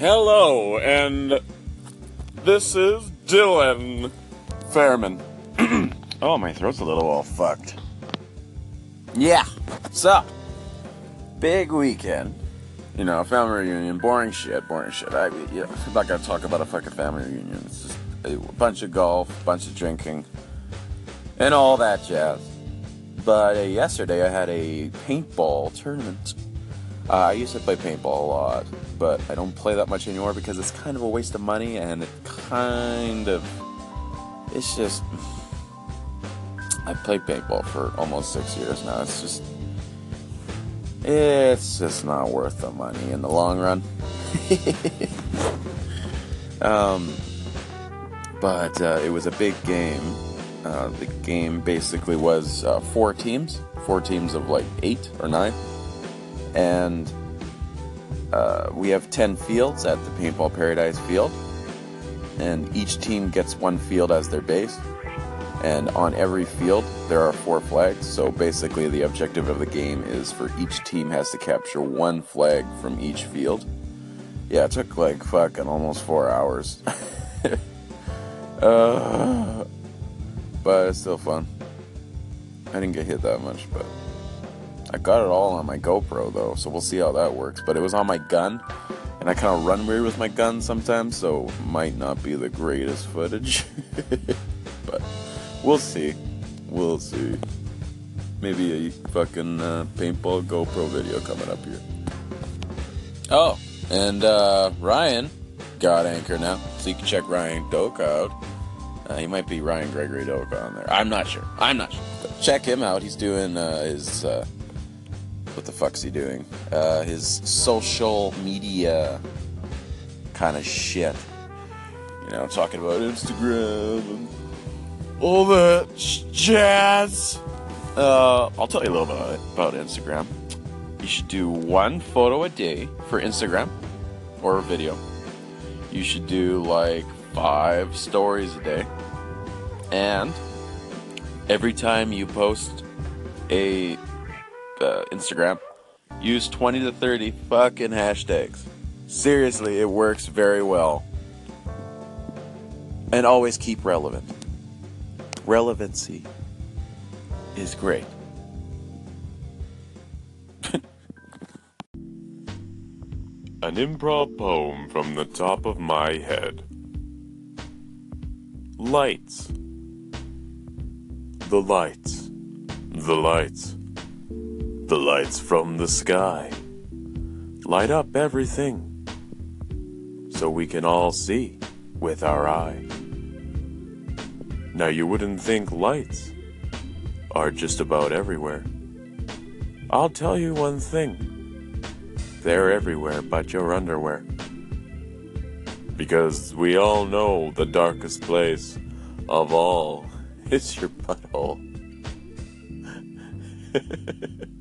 Hello, and this is Dylan Fairman. oh, my throat's a little all fucked. Yeah, so, big weekend. You know, family reunion, boring shit, boring shit. I, yeah, I'm not gonna talk about a fucking family reunion. It's just a bunch of golf, bunch of drinking, and all that jazz. But uh, yesterday I had a paintball tournament. Uh, I used to play paintball a lot, but I don't play that much anymore because it's kind of a waste of money and it kind of. It's just. I played paintball for almost six years now. It's just. It's just not worth the money in the long run. um, but uh, it was a big game. Uh, the game basically was uh, four teams, four teams of like eight or nine, and uh, we have ten fields at the Paintball Paradise Field, and each team gets one field as their base. And on every field, there are four flags. So basically, the objective of the game is for each team has to capture one flag from each field. Yeah, it took like fucking almost four hours. uh, but it's still fun. I didn't get hit that much, but I got it all on my GoPro though, so we'll see how that works. But it was on my gun, and I kind of run weird with my gun sometimes, so might not be the greatest footage. but we'll see. We'll see. Maybe a fucking uh, paintball GoPro video coming up here. Oh, and uh, Ryan got Anchor now, so you can check Ryan Doka out. Uh, he might be Ryan Gregory Doka on there. I'm not sure. I'm not sure. But check him out. He's doing uh, his. What the fuck's he doing? Uh, his social media kind of shit. You know, talking about Instagram and all that jazz. Uh, I'll tell you a little bit about Instagram. You should do one photo a day for Instagram or a video. You should do like five stories a day. And every time you post a uh, Instagram, use 20 to 30 fucking hashtags. Seriously, it works very well. And always keep relevant. Relevancy is great. An improv poem from the top of my head. Lights. The lights. The lights. The lights from the sky. Light up everything. So we can all see with our eye. Now you wouldn't think lights are just about everywhere. I'll tell you one thing. They're everywhere but your underwear. Because we all know the darkest place of all is your butthole.